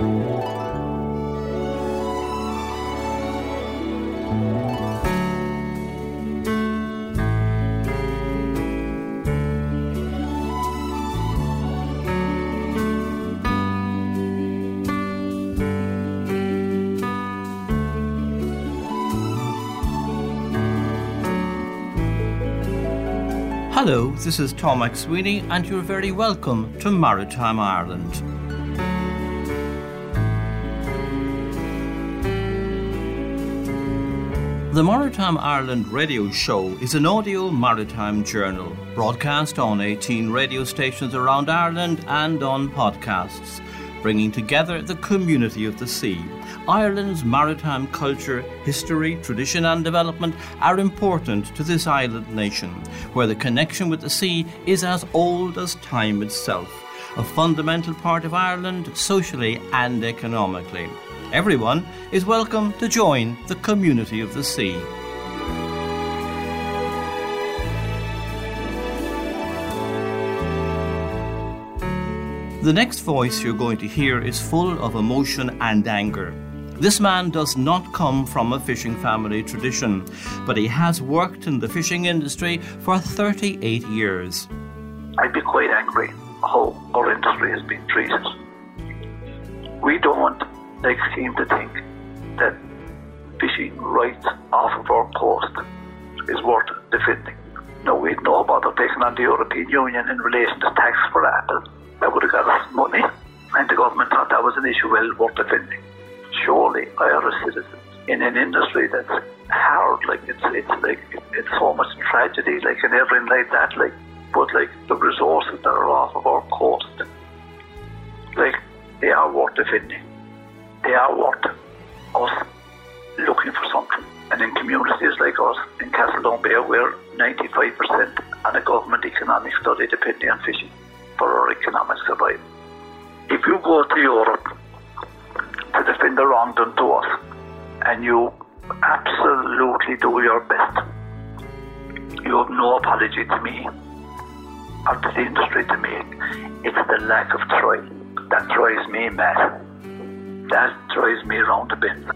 Hello, this is Tom MacSweeney, and you're very welcome to Maritime Ireland. The Maritime Ireland radio show is an audio maritime journal broadcast on 18 radio stations around Ireland and on podcasts, bringing together the community of the sea Ireland's maritime culture, history, tradition, and development are important to this island nation, where the connection with the sea is as old as time itself, a fundamental part of Ireland socially and economically. Everyone is welcome to join the community of the sea. The next voice you're going to hear is full of emotion and anger. This man does not come from a fishing family tradition, but he has worked in the fishing industry for 38 years. I'd be quite angry how our industry has been treated. We don't like seem to think that fishing rights off of our coast is worth defending. No, we know about the taking on the European Union in relation to tax for Apple. That would have got us money, and the government thought that was an issue well worth defending surely Irish citizens in an industry that's hard, like it's it's like it's so much tragedy, like and everything like that, like but like the resources that are off of our coast, like they are worth defending. They are worth us looking for something. And in communities like us in Castletownbere, we're 95% on a government economic study depending on fishing for our economic survival. If you go to Europe to defend the wrong done to us. And you absolutely do your best. You have no apology to me or to the industry to make. It's the lack of try that drives me mad. That drives me around the bend.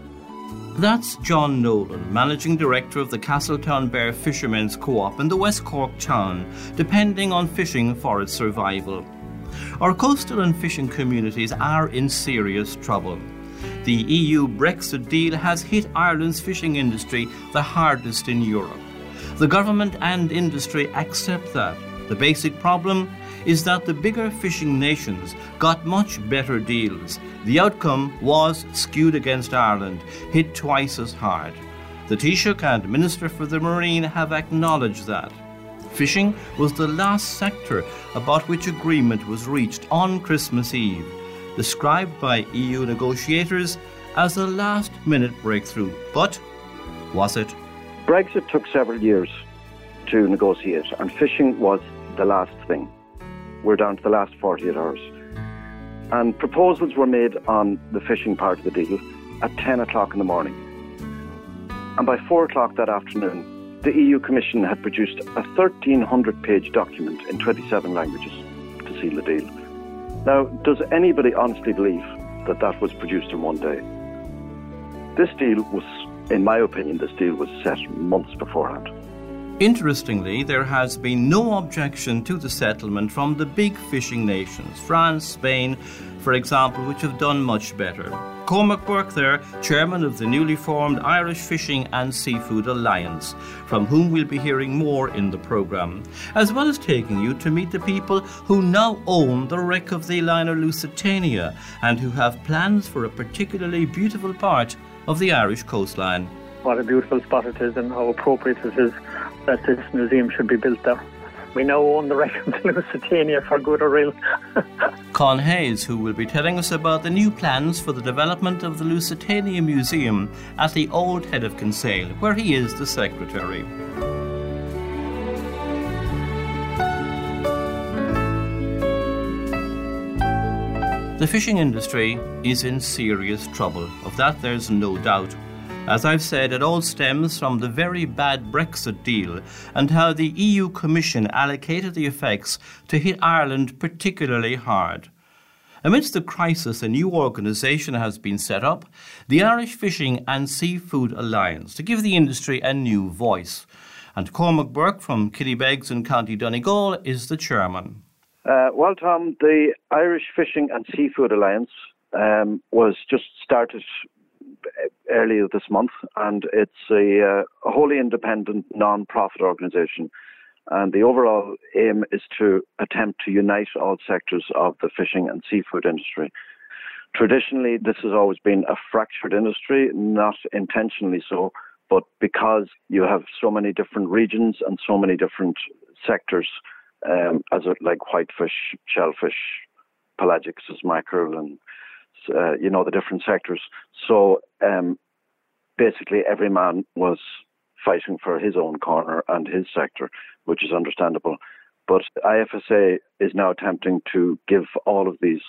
That's John Nolan, Managing Director of the Castletownbere Fishermen's Co-op in the West Cork town, depending on fishing for its survival. Our coastal and fishing communities are in serious trouble. The EU Brexit deal has hit Ireland's fishing industry the hardest in Europe. The government and industry accept that. The basic problem is that the bigger fishing nations got much better deals. The outcome was skewed against Ireland, hit twice as hard. The Taoiseach and Minister for the Marine have acknowledged that. Fishing was the last sector about which agreement was reached on Christmas Eve described by EU negotiators as a last minute breakthrough. But was it? Brexit took several years to negotiate, and fishing was the last thing. We're down to the last 48 hours. And proposals were made on the fishing part of the deal at 10 o'clock in the morning. And by 4 o'clock that afternoon, the EU Commission had produced a 1300 page document in 27 languages to seal the deal. Now, does anybody honestly believe that that was produced in one day? This deal was, in my opinion, this deal was set months beforehand. Interestingly, there has been no objection to the settlement from the big fishing nations, France, Spain, for example, which have done much better. Cormac Burke there, chairman of the newly formed Irish Fishing and Seafood Alliance, from whom we'll be hearing more in the programme, as well as taking you to meet the people who now own the wreck of the liner Lusitania and who have plans for a particularly beautiful part of the Irish coastline. What a beautiful spot it is and how appropriate it is that this museum should be built there we now own the wreck of Lusitania for good or ill. Con Hayes, who will be telling us about the new plans for the development of the Lusitania Museum at the Old Head of Kinsale, where he is the secretary. The fishing industry is in serious trouble, of that there's no doubt. As I've said, it all stems from the very bad Brexit deal and how the EU Commission allocated the effects to hit Ireland particularly hard. Amidst the crisis, a new organisation has been set up, the Irish Fishing and Seafood Alliance, to give the industry a new voice. And Cormac Burke from Killybegs in County Donegal is the chairman. Uh, well, Tom, the Irish Fishing and Seafood Alliance um, was just started earlier this month, and it's a, uh, a wholly independent non-profit organisation. And the overall aim is to attempt to unite all sectors of the fishing and seafood industry. Traditionally, this has always been a fractured industry, not intentionally so, but because you have so many different regions and so many different sectors, um, as like whitefish, shellfish, pelagics, as mackerel, and uh, you know the different sectors. So um, basically, every man was fighting for his own corner and his sector, which is understandable. But IFSA is now attempting to give all of these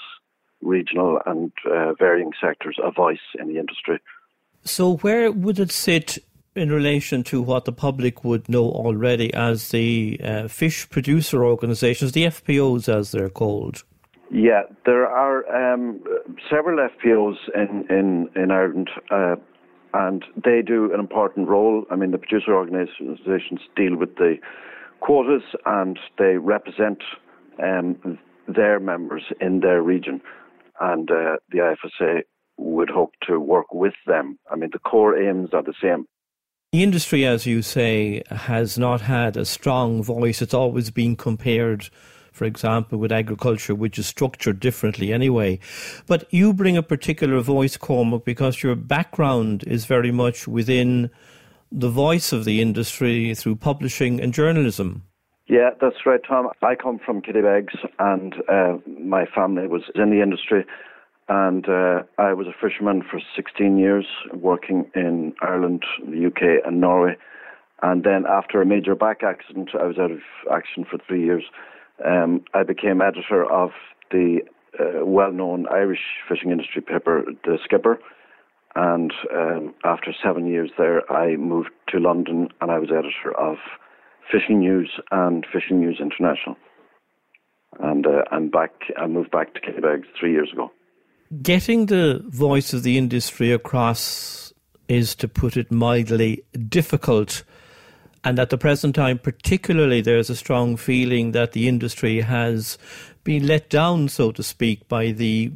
regional and uh, varying sectors a voice in the industry. So, where would it sit in relation to what the public would know already as the uh, fish producer organisations, the FPOs as they're called? Yeah, there are um, several FPOs in, in, in Ireland, uh, and they do an important role. I mean, the producer organisations deal with the quotas and they represent um, their members in their region, and uh, the IFSA would hope to work with them. I mean, the core aims are the same. The industry, as you say, has not had a strong voice. It's always been compared for example, with agriculture, which is structured differently anyway. But you bring a particular voice, Cormac, because your background is very much within the voice of the industry through publishing and journalism. Yeah, that's right, Tom. I come from Killybegs, and uh, my family was in the industry. And uh, I was a fisherman for 16 years, working in Ireland, the UK, and Norway. And then after a major back accident, I was out of action for three years um, I became editor of the uh, well-known Irish fishing industry paper, The Skipper. And um, after seven years there, I moved to London and I was editor of Fishing News and Fishing News International. And uh, I'm back. I moved back to Killybegs three years ago. Getting the voice of the industry across is, to put it mildly, difficult and at the present time, particularly, there's a strong feeling that the industry has been let down, so to speak, by the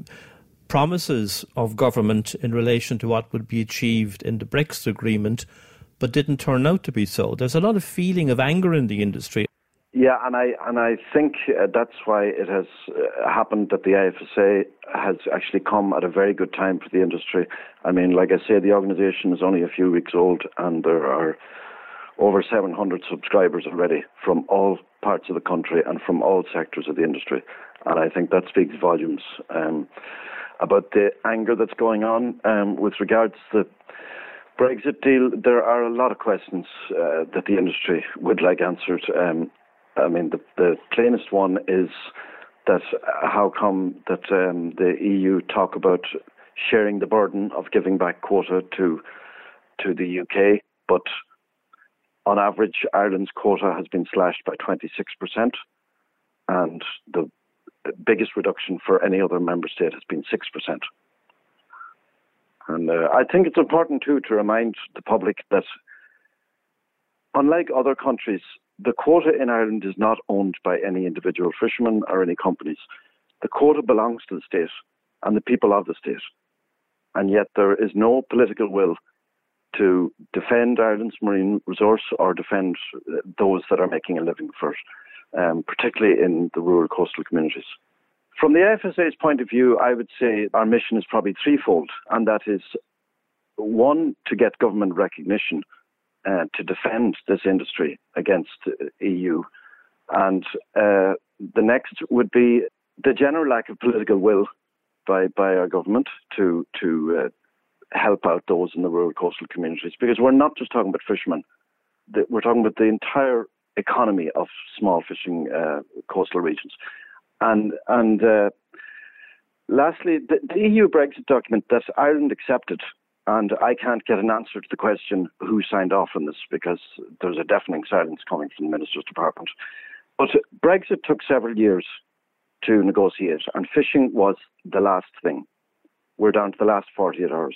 promises of government in relation to what would be achieved in the Brexit agreement, but didn't turn out to be so. There's a lot of feeling of anger in the industry. Yeah, and I and I think uh, that's why it has uh, happened that the IFSA has actually come at a very good time for the industry. I mean, like I say, the organisation is only a few weeks old, and there are over 700 subscribers already from all parts of the country and from all sectors of the industry. And I think that speaks volumes um, about the anger that's going on um, with regards to the Brexit deal. There are a lot of questions uh, that the industry would like answered. Um, I mean, the, the plainest one is that uh, how come that um, the EU talk about sharing the burden of giving back quota to to the UK, but on average, Ireland's quota has been slashed by 26%, and the biggest reduction for any other member state has been 6%. And uh, I think it's important too to remind the public that, unlike other countries, the quota in Ireland is not owned by any individual fishermen or any companies. The quota belongs to the state and the people of the state. And yet there is no political will to defend Ireland's marine resource or defend those that are making a living for it, um, particularly in the rural coastal communities. From the IFSA's point of view, I would say our mission is probably threefold, and that is one, to get government recognition uh, to defend this industry against the EU, and uh, the next would be the general lack of political will by by our government to to uh, help out those in the rural coastal communities because we're not just talking about fishermen. We're talking about the entire economy of small fishing uh, coastal regions. And and uh, lastly, the, the, EU Brexit document that Ireland accepted, and I can't get an answer to the question who signed off on this because there's a deafening silence coming from the Minister's Department. But Brexit took several years to negotiate, and fishing was the last thing. We're down to the last 48 hours.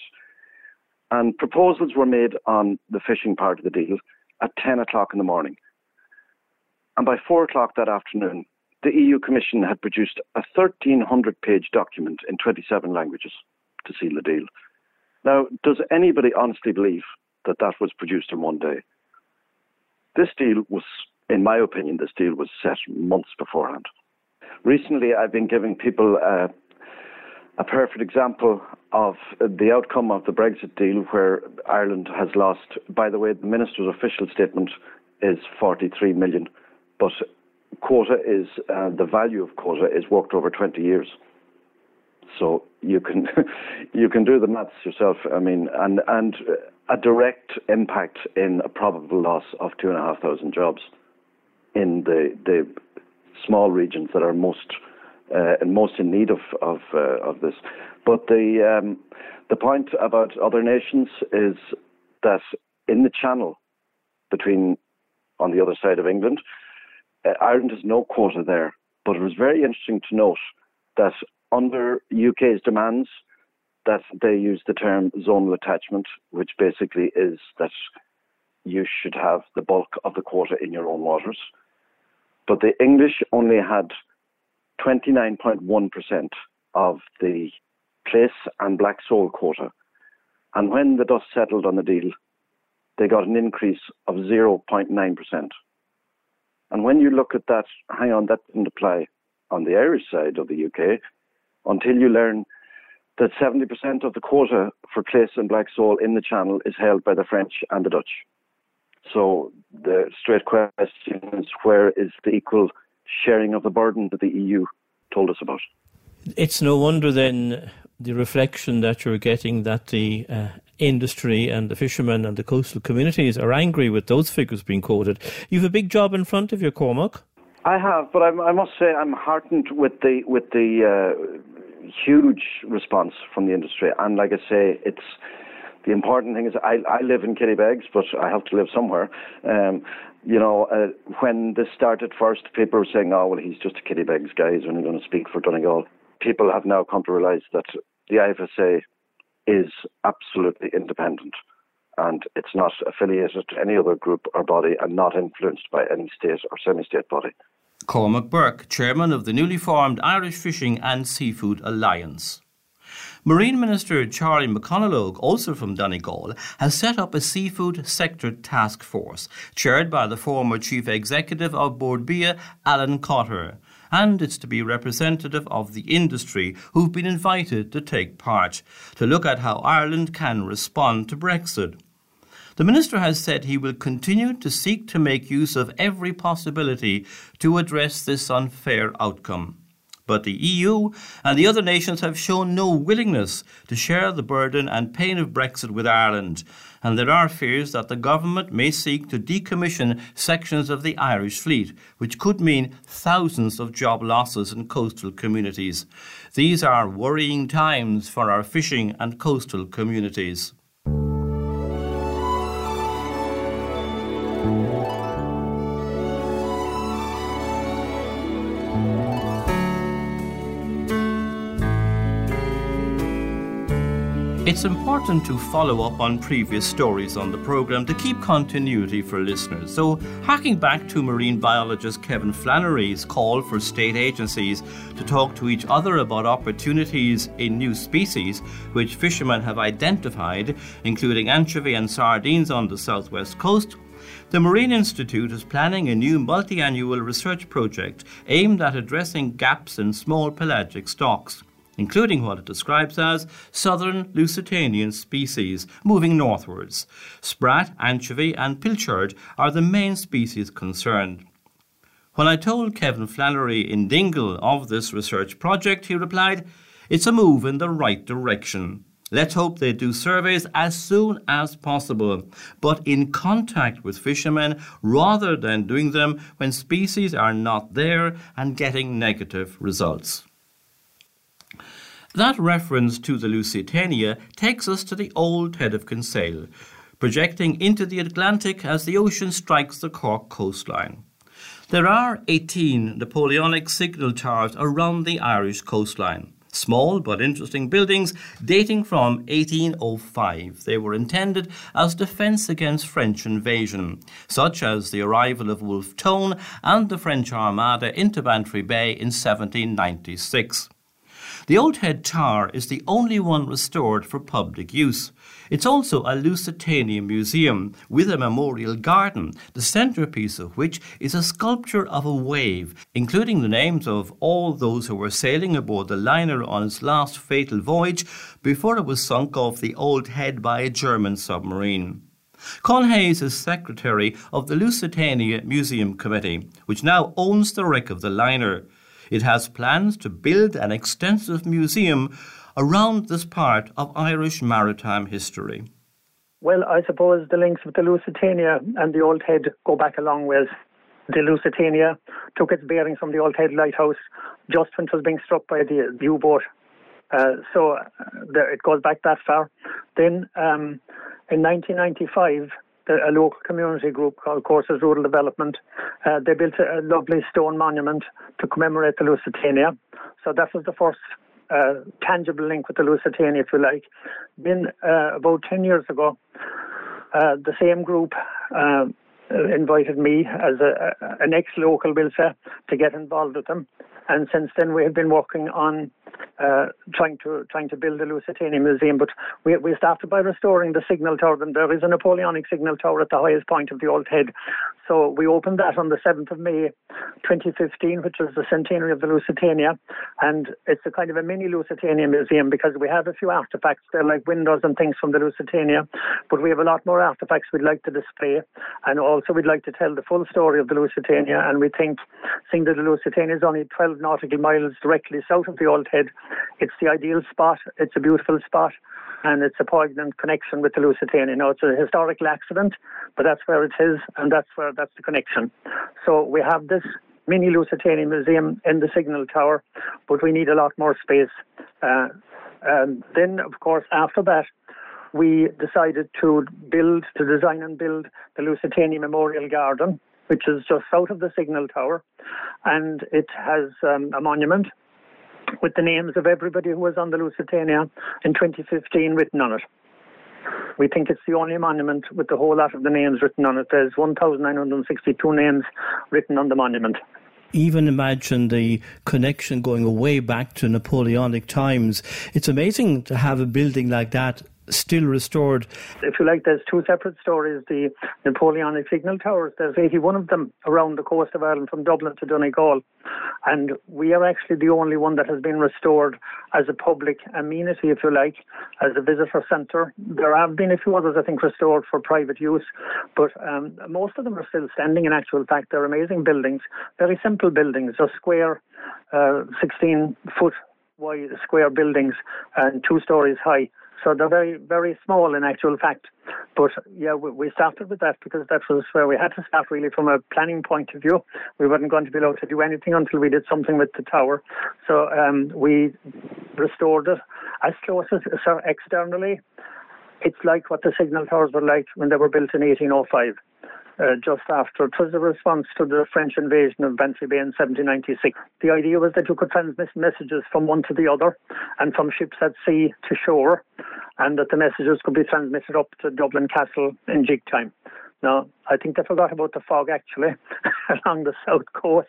And proposals were made on the fishing part of the deal at 10 o'clock in the morning. And by 4 o'clock that afternoon, the EU Commission had produced a 1,300 page document in 27 languages to seal the deal. Now, does anybody honestly believe that that was produced in one day? This deal was, in my opinion, this deal was set months beforehand. Recently, I've been giving people uh, a perfect example of the outcome of the Brexit deal, where Ireland has lost. By the way, the minister's official statement is 43 million, but quota is uh, the value of quota is worked over 20 years. So you can you can do the maths yourself. I mean, and and a direct impact in a probable loss of two and a half thousand jobs in the the small regions that are most uh, and most in need of of uh, of this. But the um, the point about other nations is that in the Channel between on the other side of England, uh, Ireland has no quota there. But it was very interesting to note that under UK's demands, that they use the term zonal attachment, which basically is that you should have the bulk of the quota in your own waters. But the English only had 29.1% of the plaice and black sole quota. And when the dust settled on the deal, they got an increase of 0.9%. And when you look at that, hang on, that didn't apply on the Irish side of the UK until you learn that 70% of the quota for plaice and black sole in the channel is held by the French and the Dutch. So the straight question is where is the equal sharing of the burden that the EU told us about? It's no wonder then the reflection that you're getting that the uh, industry and the fishermen and the coastal communities are angry with those figures being quoted. You've a big job in front of you, Cormac. I have, but I, I must say I'm heartened with the with the uh, huge response from the industry. And like I say, it's the important thing is I, I live in Killybegs, but I have to live somewhere. Um, you know, uh, when this started first, people were saying, "Oh, well, he's just a Killybegs guy. He's only going to speak for Donegal." People have now come to realise that the IFSA is absolutely independent and it's not affiliated to any other group or body and not influenced by any state or semi state body. Cormac Burke, chairman of the newly formed Irish Fishing and Seafood Alliance. Marine Minister Charlie McConalogue, also from Donegal, has set up a seafood sector task force, chaired by the former chief executive of Bord Bia, Alan Cotter and it's to be representative of the industry who've been invited to take part to look at how Ireland can respond to Brexit. The Minister has said he will continue to seek to make use of every possibility to address this unfair outcome. But the EU and the other nations have shown no willingness to share the burden and pain of Brexit with Ireland, and there are fears that the government may seek to decommission sections of the Irish fleet, which could mean thousands of job losses in coastal communities. These are worrying times for our fishing and coastal communities. It's important to follow up on previous stories on the programme to keep continuity for listeners. So, harking back to marine biologist Kevin Flannery's call for state agencies to talk to each other about opportunities in new species which fishermen have identified, including anchovy and sardines on the southwest coast, the Marine Institute is planning a new multi annual research project aimed at addressing gaps in small pelagic stocks including what it describes as southern Lusitanian species moving northwards. Sprat, anchovy, and pilchard are the main species concerned. When I told Kevin Flannery in Dingle of this research project, he replied, It's a move in the right direction. Let's hope they do surveys as soon as possible, but in contact with fishermen rather than doing them when species are not there and getting negative results. That reference to the Lusitania takes us to the old head of Kinsale, projecting into the Atlantic as the ocean strikes the Cork coastline. There are 18 Napoleonic signal towers around the Irish coastline. Small but interesting buildings dating from 1805. They were intended as defence against French invasion, such as the arrival of Wolfe Tone and the French Armada into Bantry Bay in 1796. The Old Head Tower is the only one restored for public use. It's also a Lusitania museum with a memorial garden, the centrepiece of which is a sculpture of a wave, including the names of all those who were sailing aboard the liner on its last fatal voyage before it was sunk off the Old Head by a German submarine. Con Hayes is secretary of the Lusitania Museum Committee, which now owns the wreck of the liner. It has plans to build an extensive museum around this part of Irish maritime history. Well, I suppose the links with the Lusitania and the Old Head go back a long ways. The Lusitania took its bearings from the Old Head Lighthouse just when it was being struck by the, the U-boat. Uh, so uh, there, it goes back that far. Then um, in 1995, the, a local community group called Courceys Rural Development, uh, they built a, lovely stone monument to commemorate the Lusitania. So that was the first uh, tangible link with the Lusitania, if you like. Then uh, about 10 years ago, uh, the same group uh, invited me as a, an ex-local, say, to get involved with them. And since then, we have been working on uh, trying to trying to build a Lusitania museum. But we, we started by restoring the signal tower, and there is a Napoleonic signal tower at the highest point of the Old Head. So we opened that on the 7th of May 2015, which was the centenary of the Lusitania. And it's a kind of a mini Lusitania museum because we have a few artifacts there, like windows and things from the Lusitania. But we have a lot more artifacts we'd like to display. And also, we'd like to tell the full story of the Lusitania. And we think, seeing that the Lusitania is only 12 nautical miles directly south of the Old Head, it's the ideal spot. It's a beautiful spot and it's a poignant connection with the Lusitania. Now, it's a historical accident, but that's where it is, and that's where that's the connection. So we have this mini Lusitania museum in the signal tower, but we need a lot more space. Uh, and then, of course, after that, we decided to build, to design and build the Lusitania Memorial Garden, which is just south of the signal tower, and it has um, a monument with the names of everybody who was on the Lusitania in 2015 written on it. We think it's the only monument with the whole lot of the names written on it. There's 1,962 names written on the monument even imagine the connection going way back to Napoleonic times. It's amazing to have a building like that still restored. If you like, there's two separate stories. The Napoleonic signal towers, there's 81 of them around the coast of Ireland from Dublin to Donegal. And we are actually the only one that has been restored as a public amenity, if you like, as a visitor centre. There have been a few others, I think, restored for private use, but um, most of them are still standing in actual fact. They're amazing buildings, very simple buildings, just square, uh, 16 foot wide square buildings and two stories high. So they're very, very small in actual fact. But yeah, we, started with that because that was where we had to start really from a planning point of view. We weren't going to be allowed to do anything until we did something with the tower. So um, we restored it as close as so externally. It's like what the signal towers were like when they were built in 1805 uh, just after. It was a response to the French invasion of Bantry Bay in 1796. The idea was that you could transmit messages from one to the other and from ships at sea to shore, and that the messages could be transmitted up to Dublin Castle in jig time. Now, I think they forgot about the fog actually along the south coast.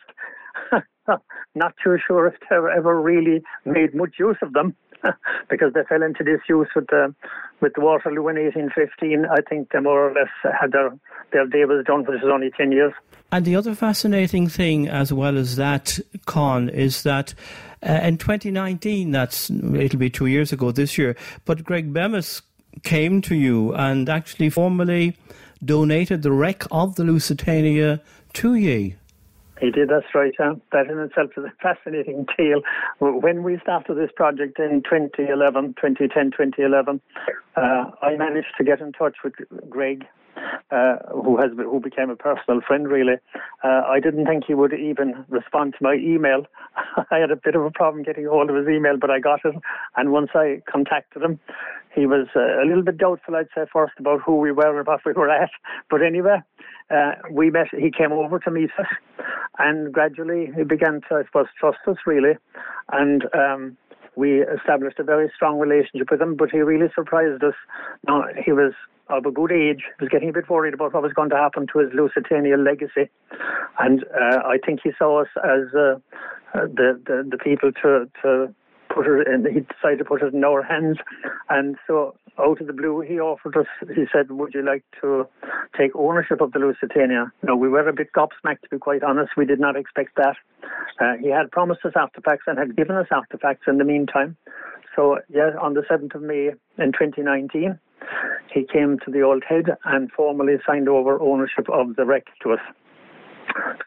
Not too sure if they ever really made much use of them. because they fell into disuse with the with Waterloo in 1815. I think they more or less had their their day was done, which is only 10 years. And the other fascinating thing, as well as that, Con, is that uh, in 2019, that's it'll be two years ago this year, but Greg Bemis came to you and actually formally donated the wreck of the Lusitania to ye. He did, that's right. Huh? That in itself is a fascinating tale. When we started this project in 2011, 2010, 2011, uh, I managed to get in touch with Greg, uh, who has who became a personal friend. Really, uh, I didn't think he would even respond to my email. I had a bit of a problem getting hold of his email, but I got it. And once I contacted him, he was uh, a little bit doubtful, I'd say, first about who we were and what we were at. But anyway, uh, we met. He came over to meet us, and gradually he began to, I suppose, trust us really, and. Um, we established a very strong relationship with him, but he really surprised us. Now, he was of a good age, he was getting a bit worried about what was going to happen to his Lusitania legacy. And uh, I think he saw us as uh, the, the, the people to, to put it in, he decided to put it in our hands. And so out of the blue, he offered us, he said, would you like to take ownership of the Lusitania? No, we were a bit gobsmacked, to be quite honest. We did not expect that. Uh, he had promised us artifacts and had given us artifacts in the meantime. So, yeah, on the 7th of May in 2019, he came to the Old Head and formally signed over ownership of the wreck to us.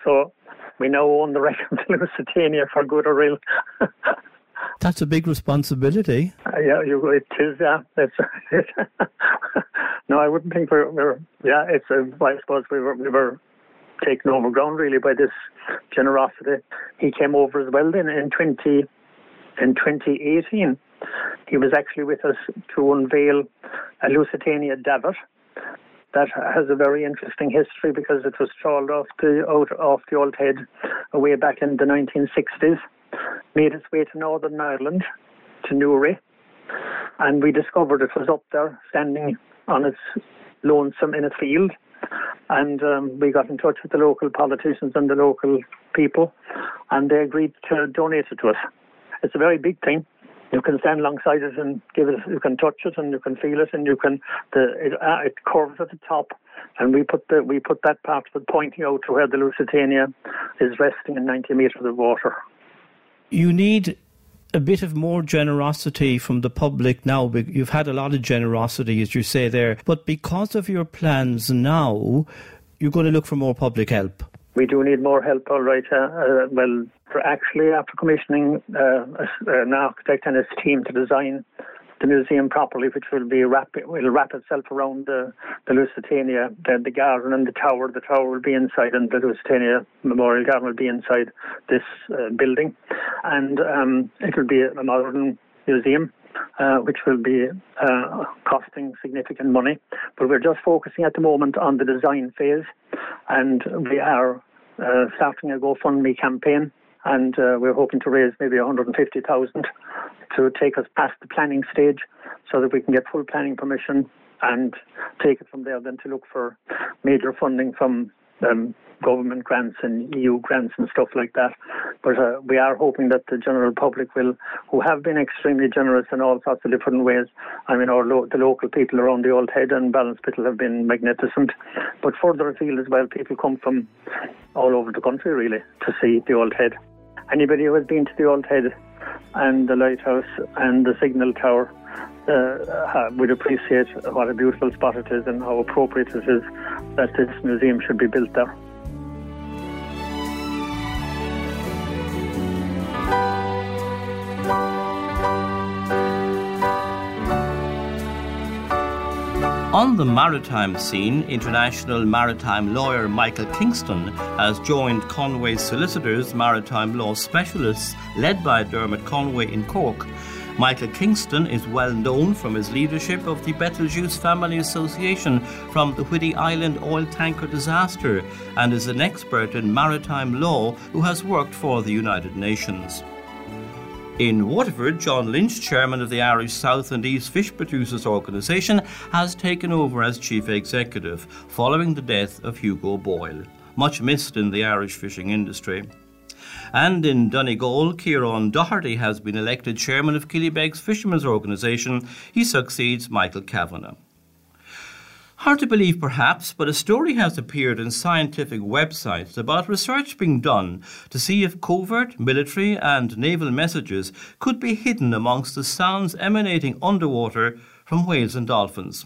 So we now own the wreck of the Lusitania for good or ill. That's a big responsibility. Uh, yeah, you, it is. Yeah, it's. no, I wouldn't think we're. we're yeah, it's. A, I suppose we were we were taken over ground really by this generosity. He came over as well then in twenty in twenty eighteen. He was actually with us to unveil a Lusitania davit that has a very interesting history because it was trawled off the out off the old head way back in the 1960s made its way to Northern Ireland, to Newry, and we discovered it was up there, standing on its lonesome in a field. And um, we got in touch with the local politicians and the local people, and they agreed to donate it to us. It's a very big thing. You can stand alongside it and give it. You can touch it and you can feel it, and you can. The it, uh, it curves at the top, and we put the we put that part of it pointing out to where the Lusitania is resting in 90 meters of water you need a bit of more generosity from the public now. You've had a lot of generosity, as you say there, but because of your plans now, you're going to look for more public help. We do need more help, all right. Uh, uh, well, actually, after commissioning uh, an architect and his team to design the museum properly, which will be wrap will wrap itself around the, the Lusitania, the, the garden and the tower. The tower will be inside, and the Lusitania Memorial Garden will be inside this uh, building, and um, it will be a modern museum. Uh, which will be uh, costing significant money. But we're just focusing at the moment on the design phase, and we are uh, starting a GoFundMe campaign, and uh, we're hoping to raise maybe 150,000 to take us past the planning stage so that we can get full planning permission and take it from there then to look for major funding from um, government grants and EU grants and stuff like that. But uh, we are hoping that the general public will, who have been extremely generous in all sorts of different ways. I mean, our lo- the local people around the Old Head and Ballinspittle have been magnificent. But further afield as well, people come from all over the country really to see the Old Head. Anybody who has been to the Old Head and the lighthouse and the signal tower uh, would appreciate what a beautiful spot it is and how appropriate it is that this museum should be built there. The maritime scene, international maritime lawyer Michael Kingston has joined Conway's solicitors, maritime law specialists led by Dermot Conway in Cork. Michael Kingston is well known from his leadership of the Betelgeuse Family Association from the Whiddy Island oil tanker disaster and is an expert in maritime law who has worked for the United Nations. In Waterford, John Lynch, chairman of the Irish South and East Fish Producers Organisation, has taken over as chief executive following the death of Hugo Boyle, much missed in the Irish fishing industry. And in Donegal, Kieran Doherty has been elected chairman of Killybegs Fishermen's Organisation. He succeeds Michael Kavanagh. Hard to believe, perhaps, but a story has appeared in scientific websites about research being done to see if covert military and naval messages could be hidden amongst the sounds emanating underwater from whales and dolphins.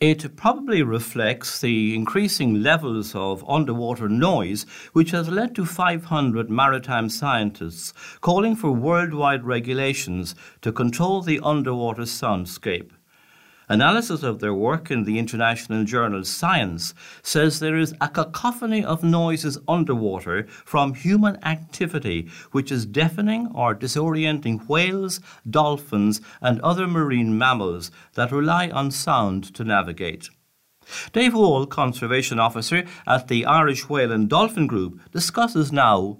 It probably reflects the increasing levels of underwater noise, which has led to 500 maritime scientists calling for worldwide regulations to control the underwater soundscape. Analysis of their work in the international journal Science says there is a cacophony of noises underwater from human activity which is deafening or disorienting whales, dolphins, and other marine mammals that rely on sound to navigate. Dave Wall, Conservation Officer at the Irish Whale and Dolphin Group, discusses now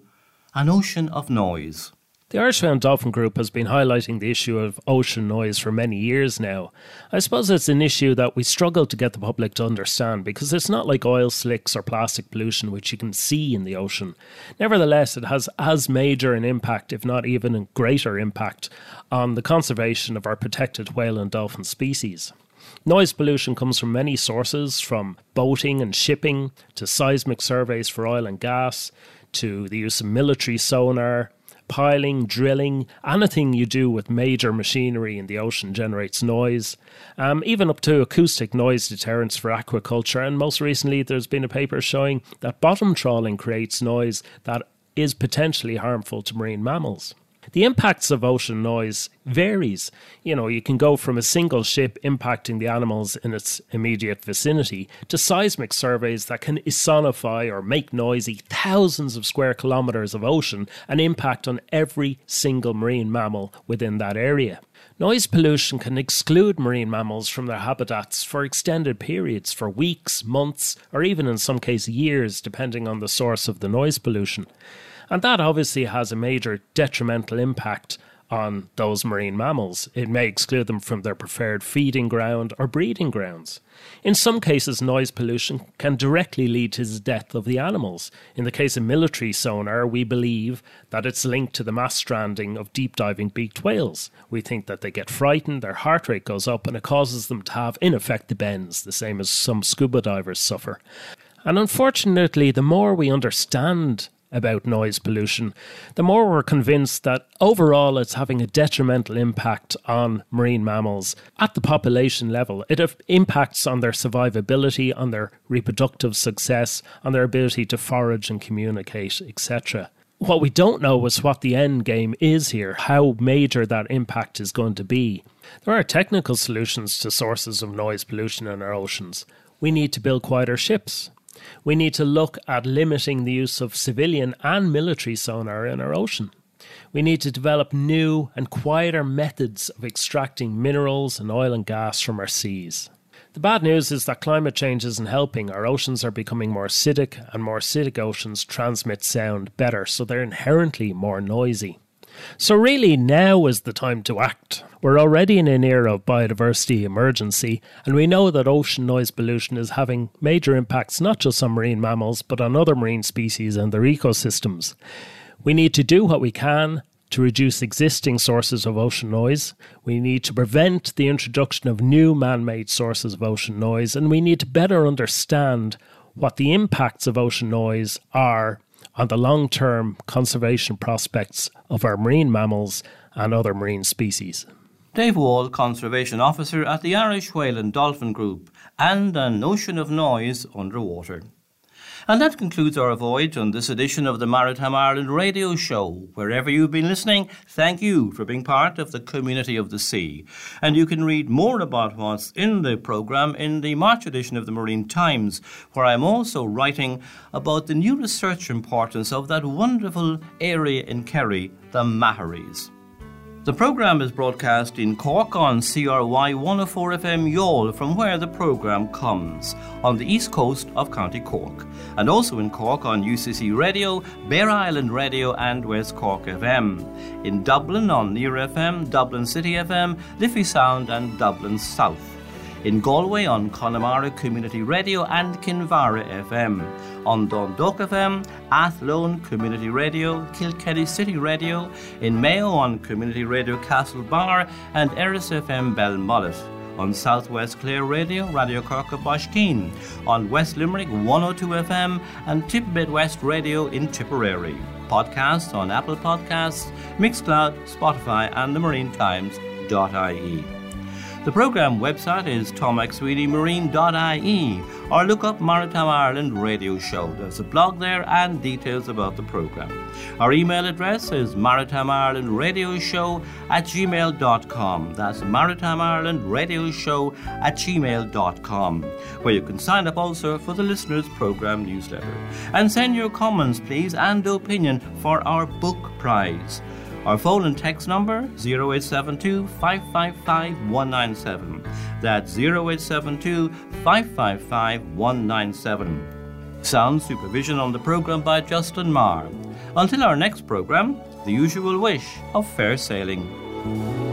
an ocean of noise. The Irish Whale and Dolphin Group has been highlighting the issue of ocean noise for many years now. I suppose it's an issue that we struggle to get the public to understand because it's not like oil slicks or plastic pollution, which you can see in the ocean. Nevertheless, it has as major an impact, if not even a greater impact, on the conservation of our protected whale and dolphin species. Noise pollution comes from many sources, from boating and shipping to seismic surveys for oil and gas to the use of military sonar, piling, drilling, anything you do with major machinery in the ocean generates noise, um, even up to acoustic noise deterrents for aquaculture. And most recently, there's been a paper showing that bottom trawling creates noise that is potentially harmful to marine mammals. The impacts of ocean noise varies. You know, you can go from a single ship impacting the animals in its immediate vicinity to seismic surveys that can sonify or make noisy thousands of square kilometers of ocean and impact on every single marine mammal within that area. Noise pollution can exclude marine mammals from their habitats for extended periods, for weeks, months, or even in some cases years, depending on the source of the noise pollution. And that obviously has a major detrimental impact on those marine mammals. It may exclude them from their preferred feeding ground or breeding grounds. In some cases, noise pollution can directly lead to the death of the animals. In the case of military sonar, we believe that it's linked to the mass stranding of deep diving beaked whales. We think that they get frightened, their heart rate goes up, and it causes them to have, in effect, the bends, the same as some scuba divers suffer. And unfortunately, the more we understand about noise pollution, the more we're convinced that overall it's having a detrimental impact on marine mammals at the population level. It impacts on their survivability, on their reproductive success, on their ability to forage and communicate, etc. What we don't know is what the end game is here, how major that impact is going to be. There are technical solutions to sources of noise pollution in our oceans. We need to build quieter ships. We need to look at limiting the use of civilian and military sonar in our ocean. We need to develop new and quieter methods of extracting minerals and oil and gas from our seas. The bad news is that climate change isn't helping. Our oceans are becoming more acidic, and more acidic oceans transmit sound better, so they're inherently more noisy. So, really, now is the time to act. We're already in an era of biodiversity emergency, and we know that ocean noise pollution is having major impacts not just on marine mammals, but on other marine species and their ecosystems. We need to do what we can to reduce existing sources of ocean noise. We need to prevent the introduction of new man made sources of ocean noise, and we need to better understand what the impacts of ocean noise are on the long term conservation prospects of our marine mammals and other marine species. Dave Wall, Conservation Officer at the Irish Whale and Dolphin Group, and an ocean of noise underwater. And that concludes our voyage on this edition of the Maritime Ireland radio show. Wherever you've been listening, thank you for being part of the community of the sea. And you can read more about what's in the programme in the March edition of the Marine Times, where I'm also writing about the new research importance of that wonderful area in Kerry, the Maharees. The programme is broadcast in Cork on CRY 104 FM Youghal, from where the programme comes, on the east coast of County Cork, and also in Cork on UCC Radio, Bere Island Radio, and West Cork FM. In Dublin on Near FM, Dublin City FM, Liffey Sound, and Dublin South in Galway on Connemara Community Radio and Kinvara FM, on Dundalk FM, Athlone Community Radio, Kilkenny City Radio, in Mayo on Community Radio Castlebar and Erris FM Belmullet on Southwest Clare Radio, Radio Corca Baiscinn, on West Limerick 102 FM and Tip Midwest Radio in Tipperary. Podcasts on Apple Podcasts, Mixcloud, Spotify and the Marine Times.ie. The programme website is tommacsweeneymarine.ie or look up Maritime Ireland Radio Show. There's a blog there and details about the programme. Our email address is Maritime Ireland Radio Show at gmail.com. That's Maritime Ireland Radio Show at gmail.com, where you can sign up also for the Listeners Programme newsletter. And send your comments, please, and opinion for our book prize. Our phone and text number 0872 555 197. That's 0872 555 197. Sound supervision on the programme by Justin Marr. Until our next programme, the usual wish of fair sailing.